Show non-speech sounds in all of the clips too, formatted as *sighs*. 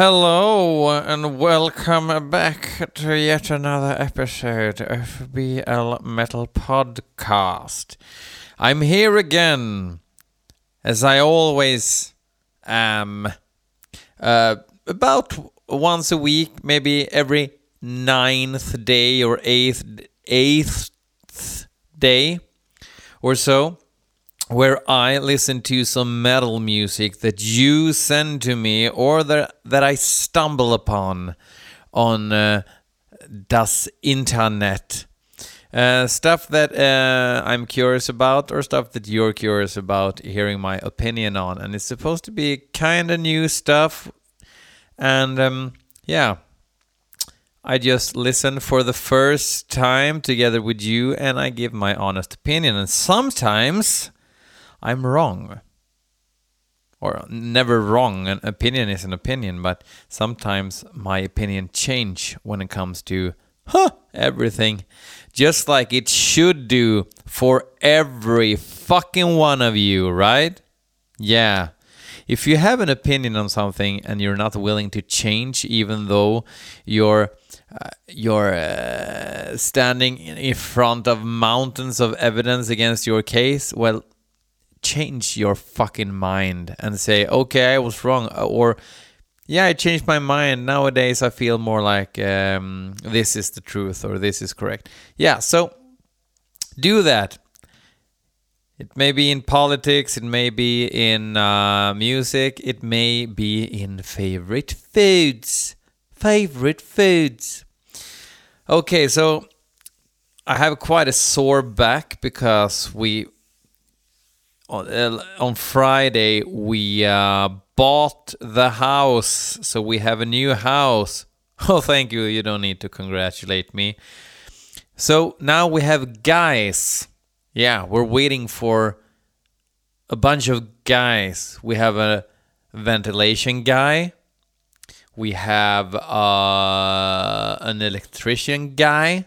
Hello and welcome back to yet another episode of BL Metal Podcast. I'm here again, as I always am, uh, about once a week, maybe every ninth day or eighth eighth day or so where I listen to some metal music that you send to me or that, that I stumble upon on uh, das Internet. Uh, stuff that uh, I'm curious about or stuff that you're curious about hearing my opinion on. And it's supposed to be kind of new stuff. And um, yeah, I just listen for the first time together with you and I give my honest opinion. And sometimes I'm wrong. Or never wrong. An opinion is an opinion, but sometimes my opinion change when it comes to huh, everything. Just like it should do for every fucking one of you, right? Yeah. If you have an opinion on something and you're not willing to change, even though you're uh, you're uh, standing in front of mountains of evidence against your case, well, change your fucking mind and say, okay, I was wrong, or yeah, I changed my mind. Nowadays, I feel more like um, this is the truth or this is correct. Yeah, so do that. It may be in politics, it may be in uh, music, it may be in favorite foods. Favorite foods. Okay, so I have quite a sore back because we on, uh, on Friday we uh, bought the house, so we have a new house. *laughs* Oh, thank you. You don't need to congratulate me. So now we have guys. Yeah, we're waiting for a bunch of guys. We have a ventilation guy. We have uh, an electrician guy,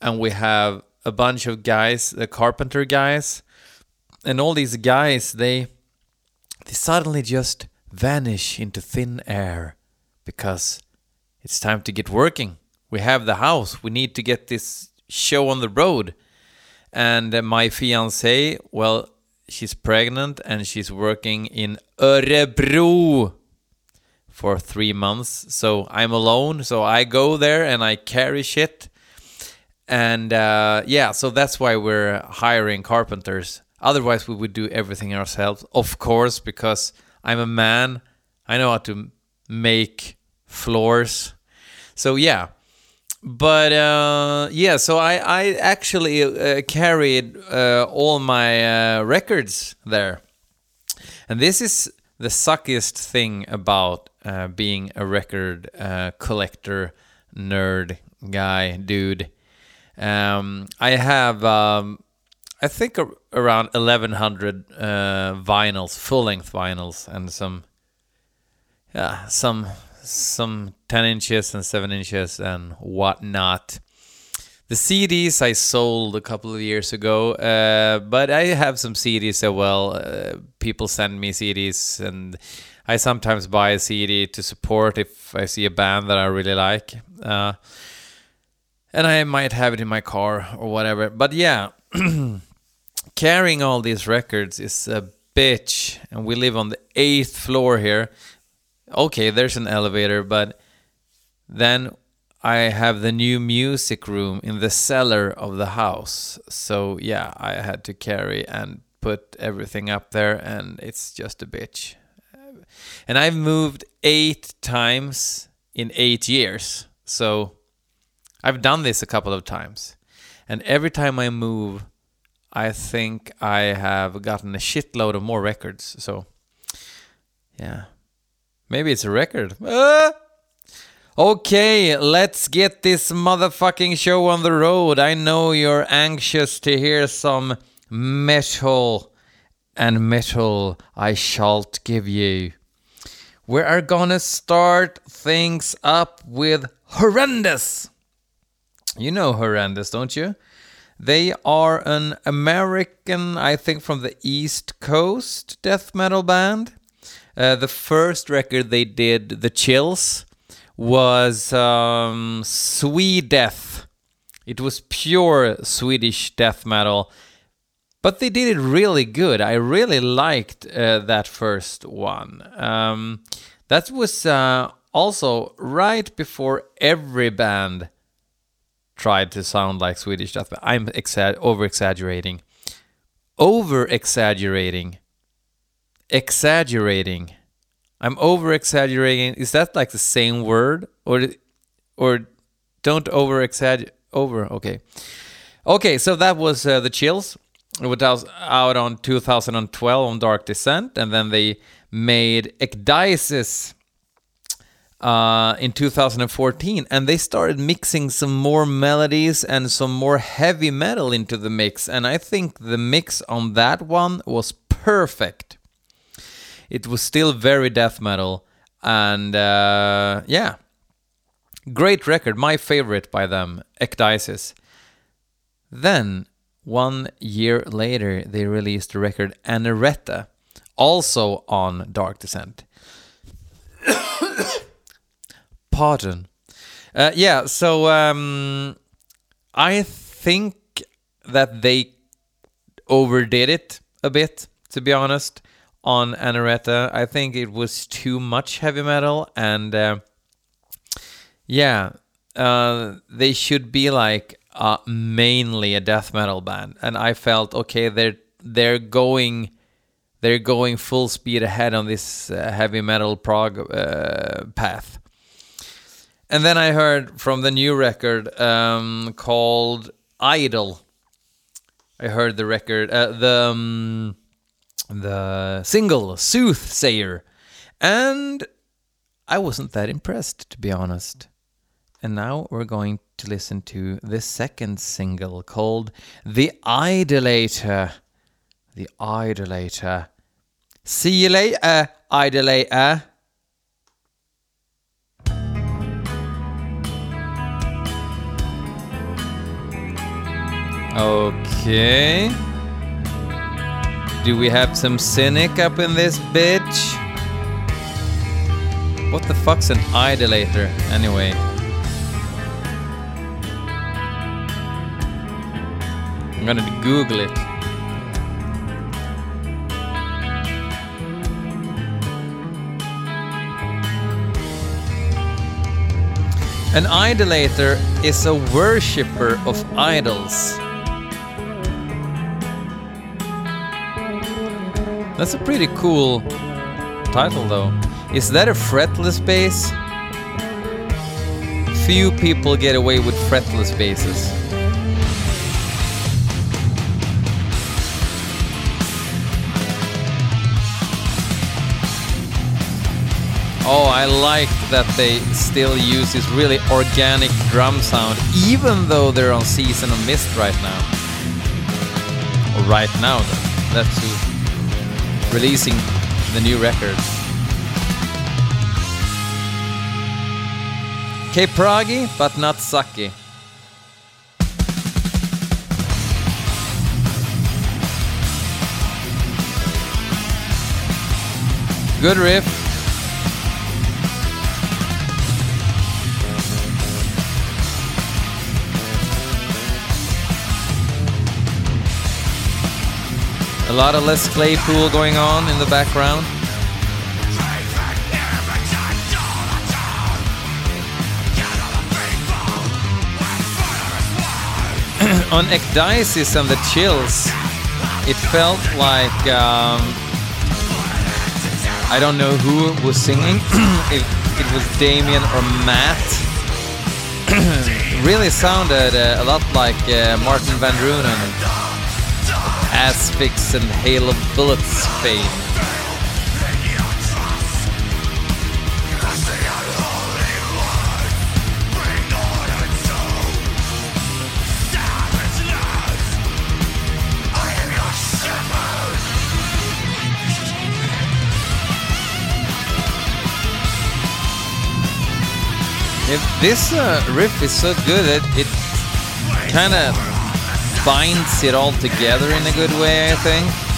and we have a bunch of guys, the carpenter guys and all these guys they they suddenly just vanish into thin air because it's time to get working. We have the house. We need to get this show on the road. And uh, my fiance, well, she's pregnant and she's working in Örebro for three months. So I'm alone. So I go there and I carry shit. And uh, yeah, so that's why we're hiring carpenters Otherwise, we would do everything ourselves, of course, because I'm a man. I know how to make floors. So yeah, but uh, yeah, so I I actually uh, carried uh, all my uh, records there, and this is the suckiest thing about uh, being a record uh, collector, nerd guy, dude. Um, I have. Um, I think around 1100 uh, vinyls, full-length vinyls, and some, yeah, some some 10 inches and 7 inches and whatnot. The CDs I sold a couple of years ago, uh, but I have some CDs as well. Uh, people send me CDs, and I sometimes buy a CD to support if I see a band that I really like. Uh, and I might have it in my car or whatever. But yeah. *clears throat* carrying all these records is a bitch, and we live on the eighth floor here. Okay, there's an elevator, but then I have the new music room in the cellar of the house. So yeah, I had to carry and put everything up there, and it's just a bitch. And I've moved eight times in eight years. So I've done this a couple of times. And every time I move, I think I have gotten a shitload of more records. So, yeah. Maybe it's a record. Ah! Okay, let's get this motherfucking show on the road. I know you're anxious to hear some metal, and metal I shall give you. We are gonna start things up with Horrendous. You know Horrendous, don't you? They are an American, I think from the East Coast death metal band. Uh, the first record they did, The Chills, was um, Death. It was pure Swedish death metal, but they did it really good. I really liked uh, that first one. Um, that was uh, also right before every band tried to sound like Swedish death metal. I'm exa- over exaggerating. Over exaggerating. Exaggerating. I'm over exaggerating. Is that like the same word or or don't over exaggerate over? Okay. Okay, so that was uh, the chills. It was out on 2012 on Dark Descent, and then they made Ecdysis uh, in 2014, and they started mixing some more melodies and some more heavy metal into the mix. And I think the mix on that one was perfect. It was still very death metal, and uh, yeah, great record. My favorite by them, Ecdysis. Then one year later, they released the record Anareta, also on Dark Descent. Pardon. Uh, yeah, so um, I think that they overdid it a bit, to be honest, on Anareta. I think it was too much heavy metal, and uh, yeah, uh, they should be like uh, mainly a death metal band, and I felt okay. They're they're going they're going full speed ahead on this uh, heavy metal prog uh, path. And then I heard from the new record um, called Idol. I heard the record, uh, the um, the single Soothsayer, and I wasn't that impressed, to be honest. And now we're going to listen to the second single called The Idolator. The Idolator. See you later, Idolator. Okay. Do we have some cynic up in this bitch? What the fuck's an idolator, anyway? I'm gonna Google it. An idolater is a worshipper of idols. That's a pretty cool title though. Is that a fretless bass? Few people get away with fretless basses. Oh, I like that they still use this really organic drum sound, even though they're on Season of Mist right now. Or right now, though. That's releasing the new record. K Proggy, but not sucky. Good riff. A lot of Les Claypool going on in the background. *clears throat* on Ecdysis and the Chills, it felt like um, I don't know who was singing. *clears throat* if it was Damian or Matt. *clears throat* really sounded uh, a lot like uh, Martin Van Drunen Asphyx and Hail of Bullets fame. If this uh, riff is so good it kind of binds it all together in a good way, I think.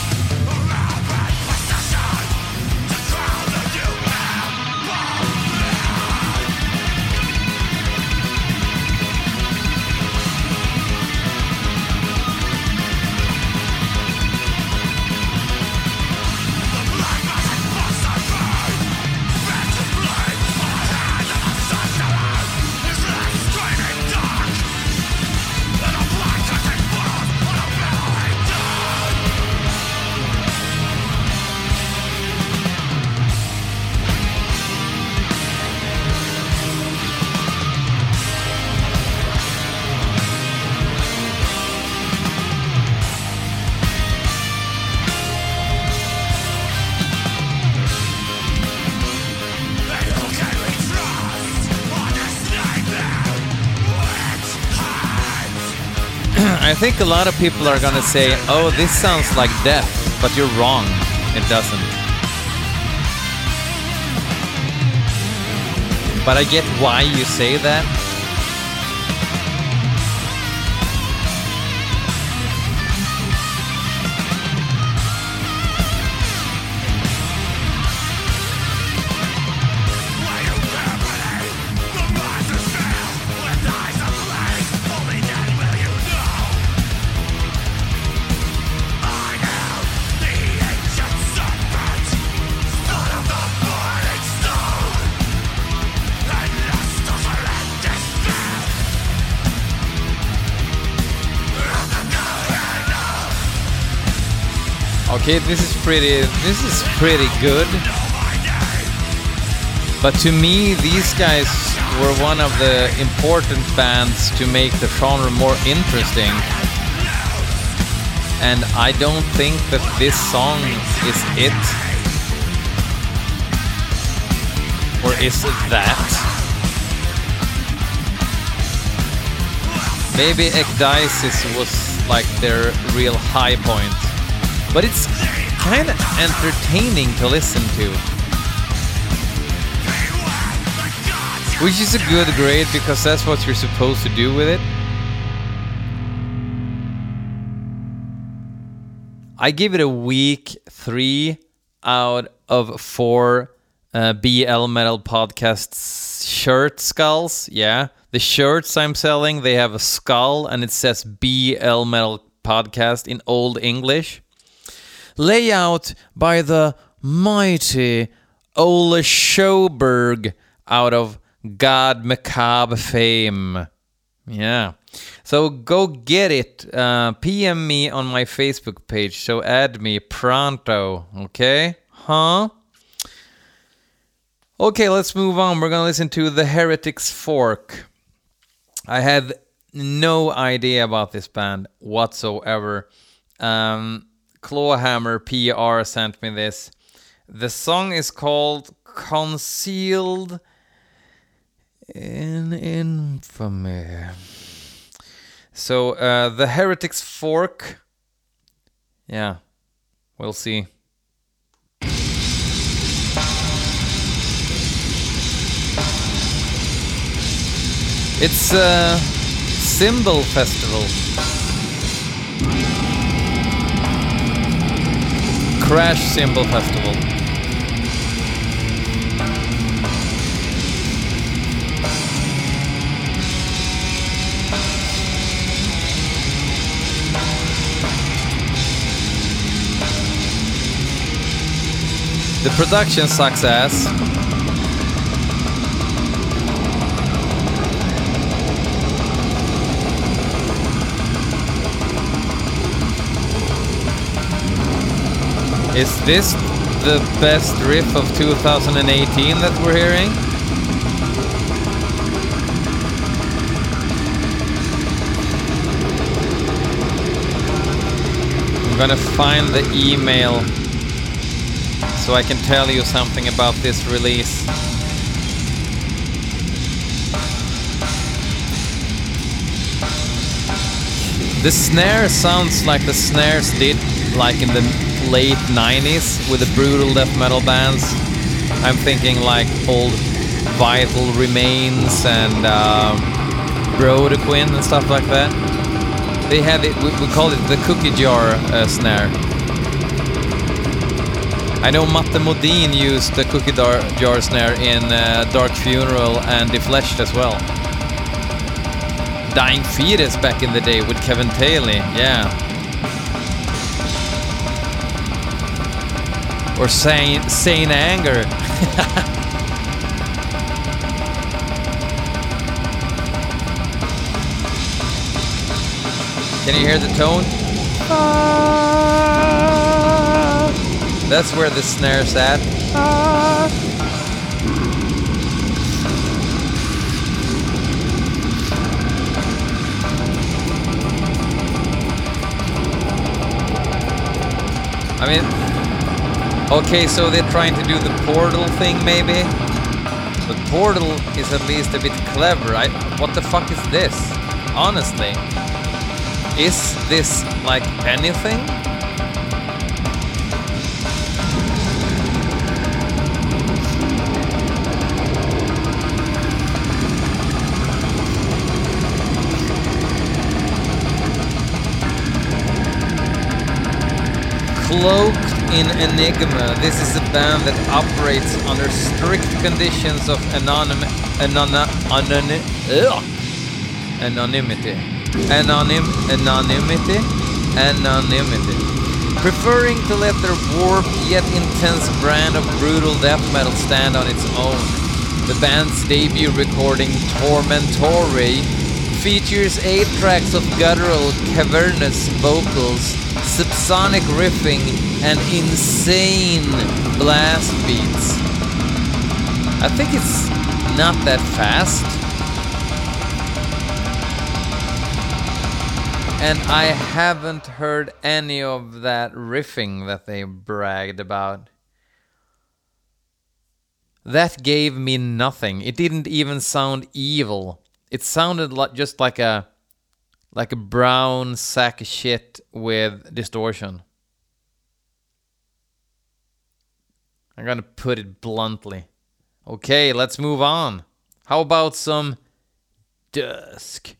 I think a lot of people are gonna say, oh, this sounds like death, but you're wrong. It doesn't. But I get why you say that. Okay, this is pretty. This is pretty good. But to me, these guys were one of the important bands to make the genre more interesting. And I don't think that this song is it. Or is it that? Maybe Ecdysis was like their real high point but it's kind of entertaining to listen to. Which is a good grade because that's what you're supposed to do with it. I give it a weak three out of four uh, BL Metal Podcasts shirt skulls. Yeah, the shirts I'm selling, they have a skull and it says BL Metal Podcast in Old English layout by the mighty Ole Sjoberg out of God Macabre fame. Yeah. So go get it. Uh, PM me on my Facebook page. So add me pronto. Okay? Huh? Okay, let's move on. We're gonna listen to The Heretics Fork. I had no idea about this band whatsoever. Um, Clawhammer PR sent me this. The song is called Concealed in Infamy. So, uh, The Heretics Fork. Yeah, we'll see. It's a Cymbal Festival. Crash Cymbal Festival. The production sucks ass. Is this the best riff of 2018 that we're hearing? I'm gonna find the email so I can tell you something about this release. The snare sounds like the snares did like in the late 90s with the brutal death metal bands. I'm thinking like old Vital Remains and uh, Brodequin and stuff like that. They had it, we, we call it the cookie jar uh, snare. I know Matte Modin used the cookie jar snare in uh, Dark Funeral and Defleshed as well. Dying Fetus back in the day with Kevin Talley, yeah. Or sane, sane anger. *laughs* Can you hear the tone? Ah. That's where the snare's at. Ah. I mean, Okay, so they're trying to do the portal thing, maybe? But portal is at least a bit clever. I, what the fuck is this? Honestly. Is this like anything? In Enigma, this is a band that operates under strict conditions of anonym, anony, anony, ugh, anonymity. Anonym, anonymity, anonymity. Preferring to let their warped yet intense brand of brutal death metal stand on its own. The band's debut recording, Tormentori, features eight tracks of guttural, cavernous vocals, subsonic riffing, and insane blast beats. I think it's not that fast. And I haven't heard any of that riffing that they bragged about. That gave me nothing. It didn't even sound evil. It sounded like just like a like a brown sack of shit with distortion. I'm gonna put it bluntly. Okay, let's move on. How about some Dusk?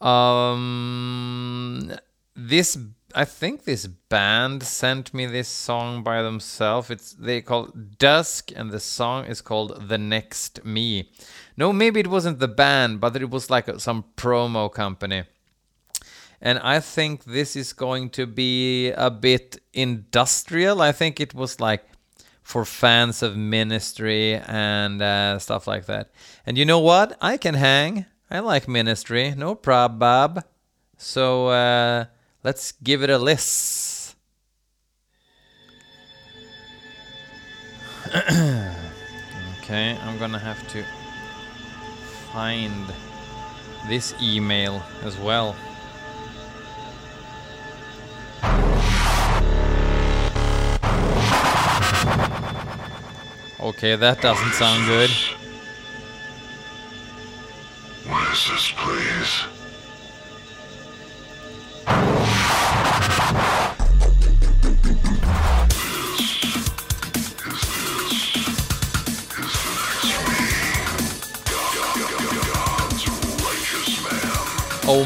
Um, this I think this band sent me this song by themselves. It's they call Dusk, and the song is called "The Next Me." No, maybe it wasn't the band, but it was like some promo company. And I think this is going to be a bit industrial. I think it was like for fans of Ministry and uh, stuff like that. And you know what? I can hang. I like Ministry. No prob, Bob. So uh, let's give it a list. *clears throat* okay, I'm gonna have to find this email as well. Okay, that doesn't sound good.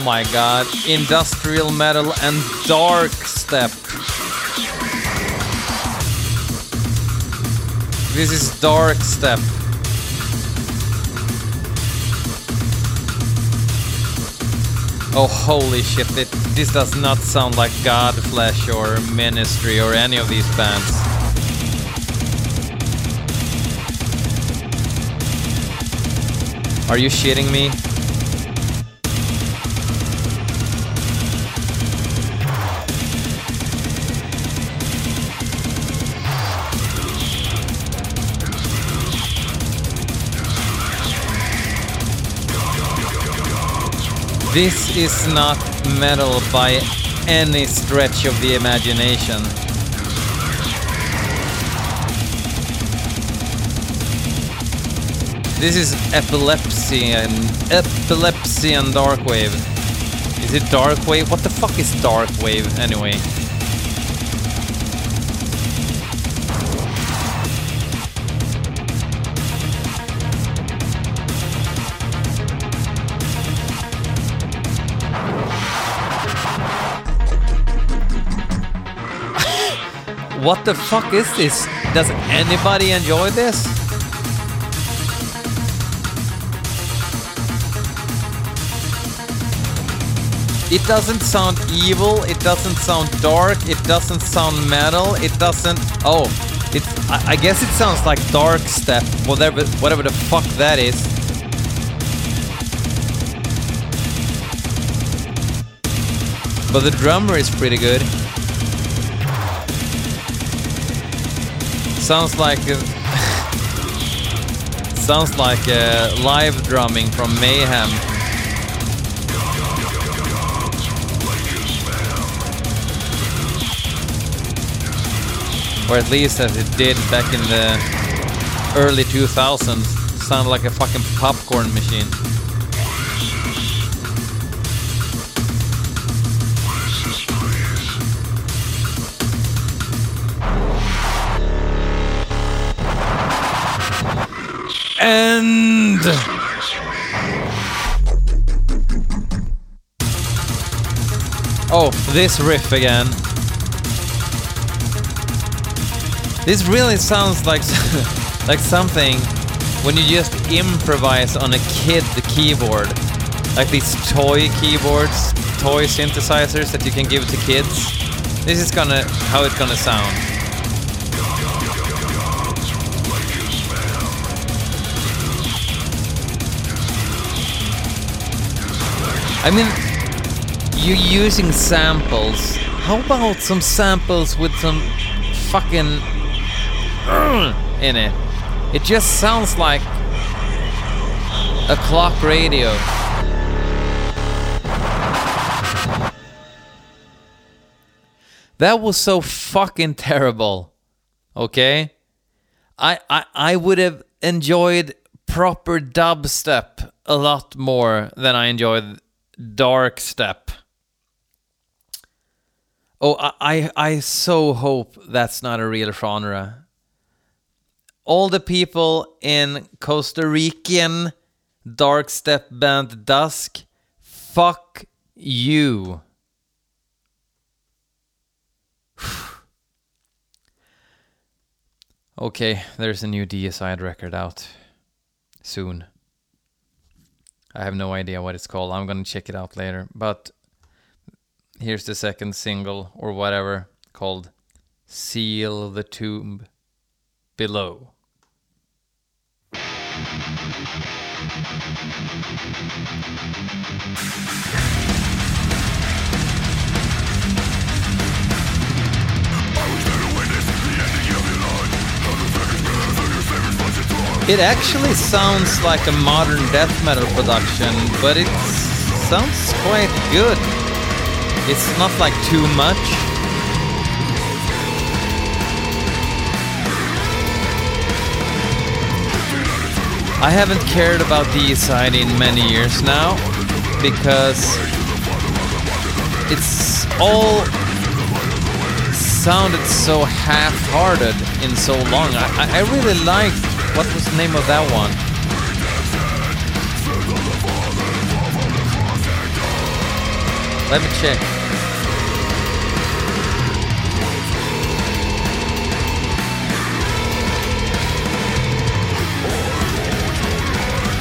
My god, industrial metal and dark step. This is dark step. Oh holy shit, it, this does not sound like Godflesh or Ministry or any of these bands. Are you shitting me? This is not metal by any stretch of the imagination. This is epilepsy and epilepsy and dark wave. Is it dark wave? What the fuck is dark wave anyway? What the fuck is this? Does anybody enjoy this? It doesn't sound evil, it doesn't sound dark, it doesn't sound metal, it doesn't... Oh, it, I, I guess it sounds like dark step, whatever, whatever the fuck that is. But the drummer is pretty good. Sounds like uh, *laughs* sounds like uh, live drumming from Mayhem. Or at least as it did back in the early 2000s. Sounded like a fucking popcorn machine. End. Oh, this riff again. This really sounds like *laughs* like something when you just improvise on a kid keyboard. Like these toy keyboards, toy synthesizers that you can give to kids. This is gonna how it's gonna sound. I mean, you're using samples. How about some samples with some fucking uh, in it? It just sounds like a clock radio. That was so fucking terrible. Okay? I I I would have enjoyed proper dubstep a lot more than I enjoyed dark step. Oh, I, I, I so hope that's not a real genre. All the people in Costa Rican dark step band Dusk, fuck you. *sighs* okay, there's a new Deicide record out soon. I have no idea what it's called. I'm gonna check it out later. But here's the second single or whatever called Seal the Tomb Below. It actually sounds like a modern death metal production, but it sounds quite good. It's not like too much. I haven't cared about Deicide in many years now because it's all sounded so half-hearted in so long. I, I really liked what was the name of that one? Let me check.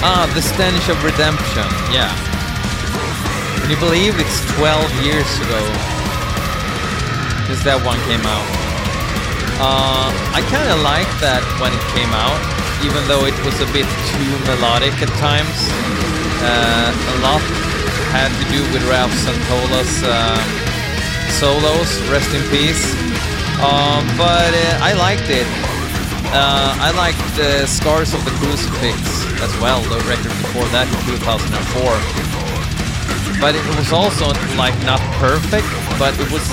Ah, The Stench of Redemption. Yeah. Can you believe it's 12 years ago since that one came out? Uh, I kind of liked that when it came out, even though it was a bit too melodic at times. Uh, a lot had to do with Ralph Santolla's uh, solos, rest in peace. Um, but uh, I liked it. Uh, I liked the Scars of the Crucifix as well, the record before that in 2004. But it was also like not perfect, but it was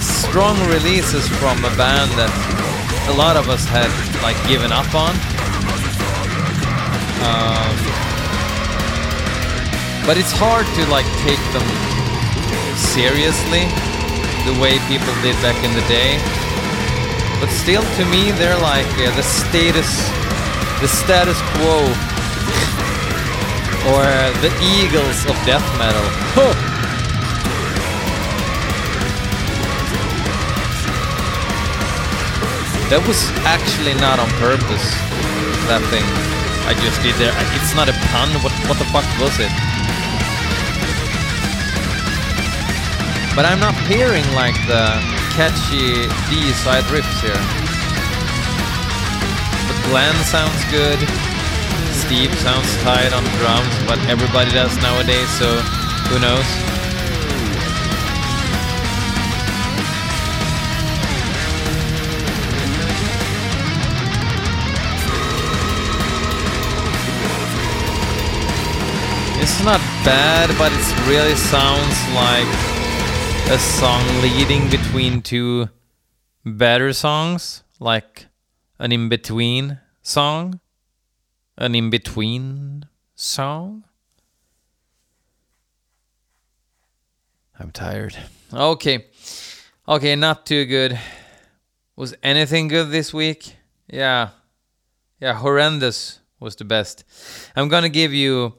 strong releases from a band that a lot of us had like given up on. Um, but it's hard to like take them seriously the way people did back in the day. But still, to me, they're like uh, the status, the status quo, or the Eagles of death metal. That was actually not on purpose. That thing I just did there. It's not a pun. What what the fuck was it? But I'm not hearing like the catchy Deicide riffs here. But Glenn sounds good. Steve sounds tight on drums, but everybody does nowadays, so who knows? Not bad, but it really sounds like a song leading between two better songs, like an in between song, an in between song. I'm tired. Okay. Okay, not too good. Was anything good this week? Yeah. Yeah, horrendous was the best. I'm gonna give you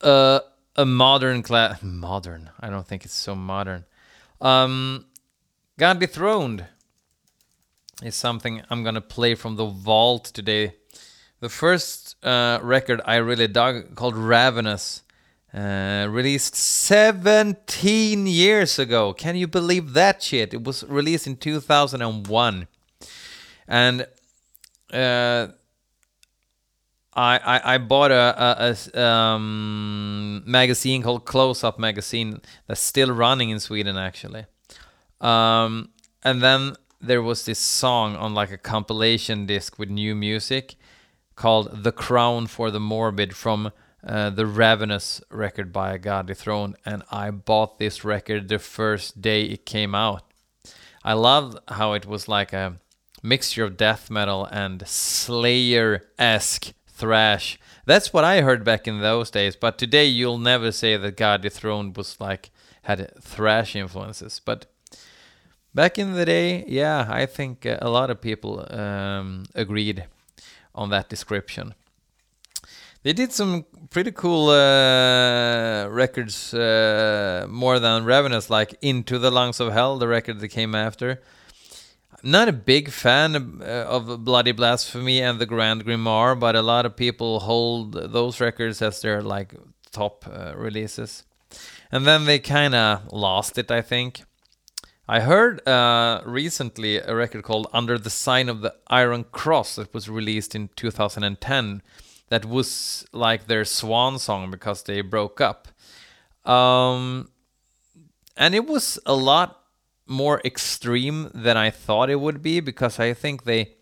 a a modern class. Modern. I don't think it's so modern. Um, God Dethroned is something I'm gonna play from the vault today. The first uh, record I really dug called Ravenous, uh, released 17 years ago. Can you believe that shit? It was released in 2001, and uh, I, I I bought a, a, a um, magazine called Close Up magazine that's still running in Sweden actually. Um, and then there was this song on like a compilation disc with new music called "The Crown for the Morbid" from uh, the Ravenous record by God Dethroned, and I bought this record the first day it came out. I loved how it was like a mixture of death metal and Slayer esque thrash. That's what I heard back in those days. But today you'll never say that God Dethroned was like had thrash influences. But back in the day, yeah, I think uh, a lot of people um, agreed on that description. They did some pretty cool uh, records, uh, more than Ravenous, like Into the Lungs of Hell, the record that came after. Not a big fan uh, of Bloody Blasphemy and the Grand Grimoire, but a lot of people hold those records as their like top uh, releases. And then they kind of lost it, I think. I heard uh, recently a record called Under the Sign of the Iron Cross that was released in 2010 that was like their swan song because they broke up. Um, and it was a lot more extreme than I thought it would be because I think they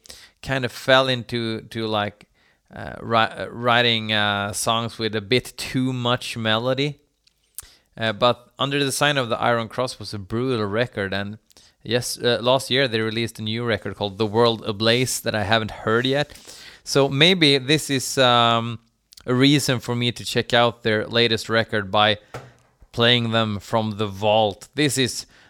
kind of fell into to like uh, ri- writing uh, songs with a bit too much melody. Uh, but Under the Sign of the Iron Cross was a brutal record, and yes, uh, last year they released a new record called The World Ablaze that I haven't heard yet. So maybe this is um, a reason for me to check out their latest record by playing them from the vault. This is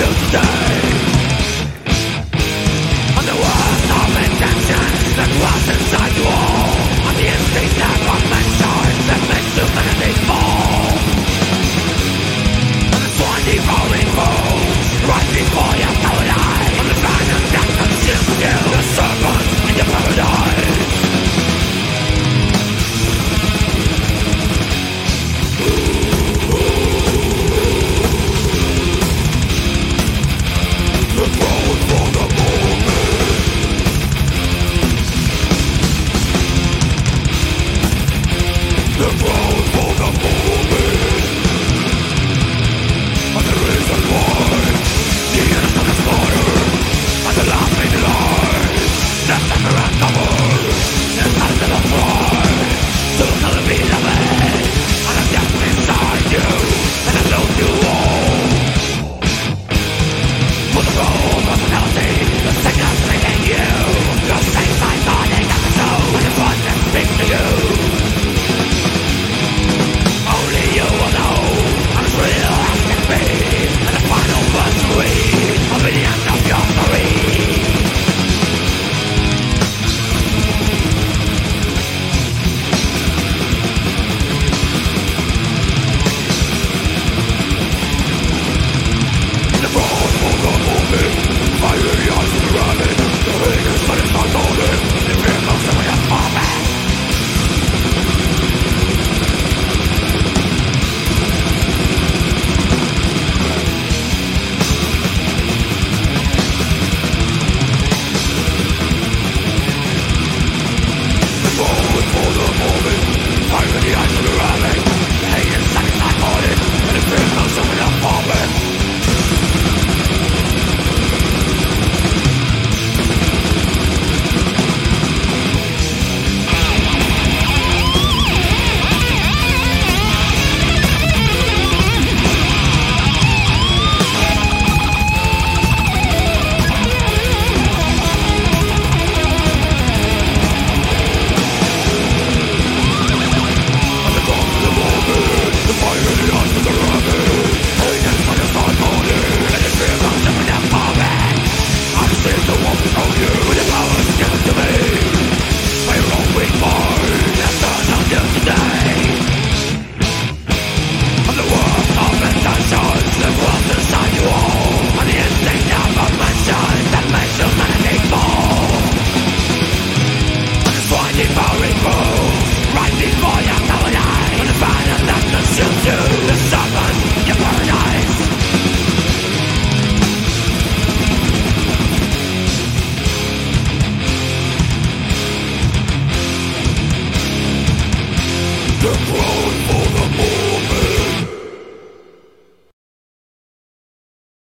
On the walls of inside you all. On the instinct that was That makes humanity fall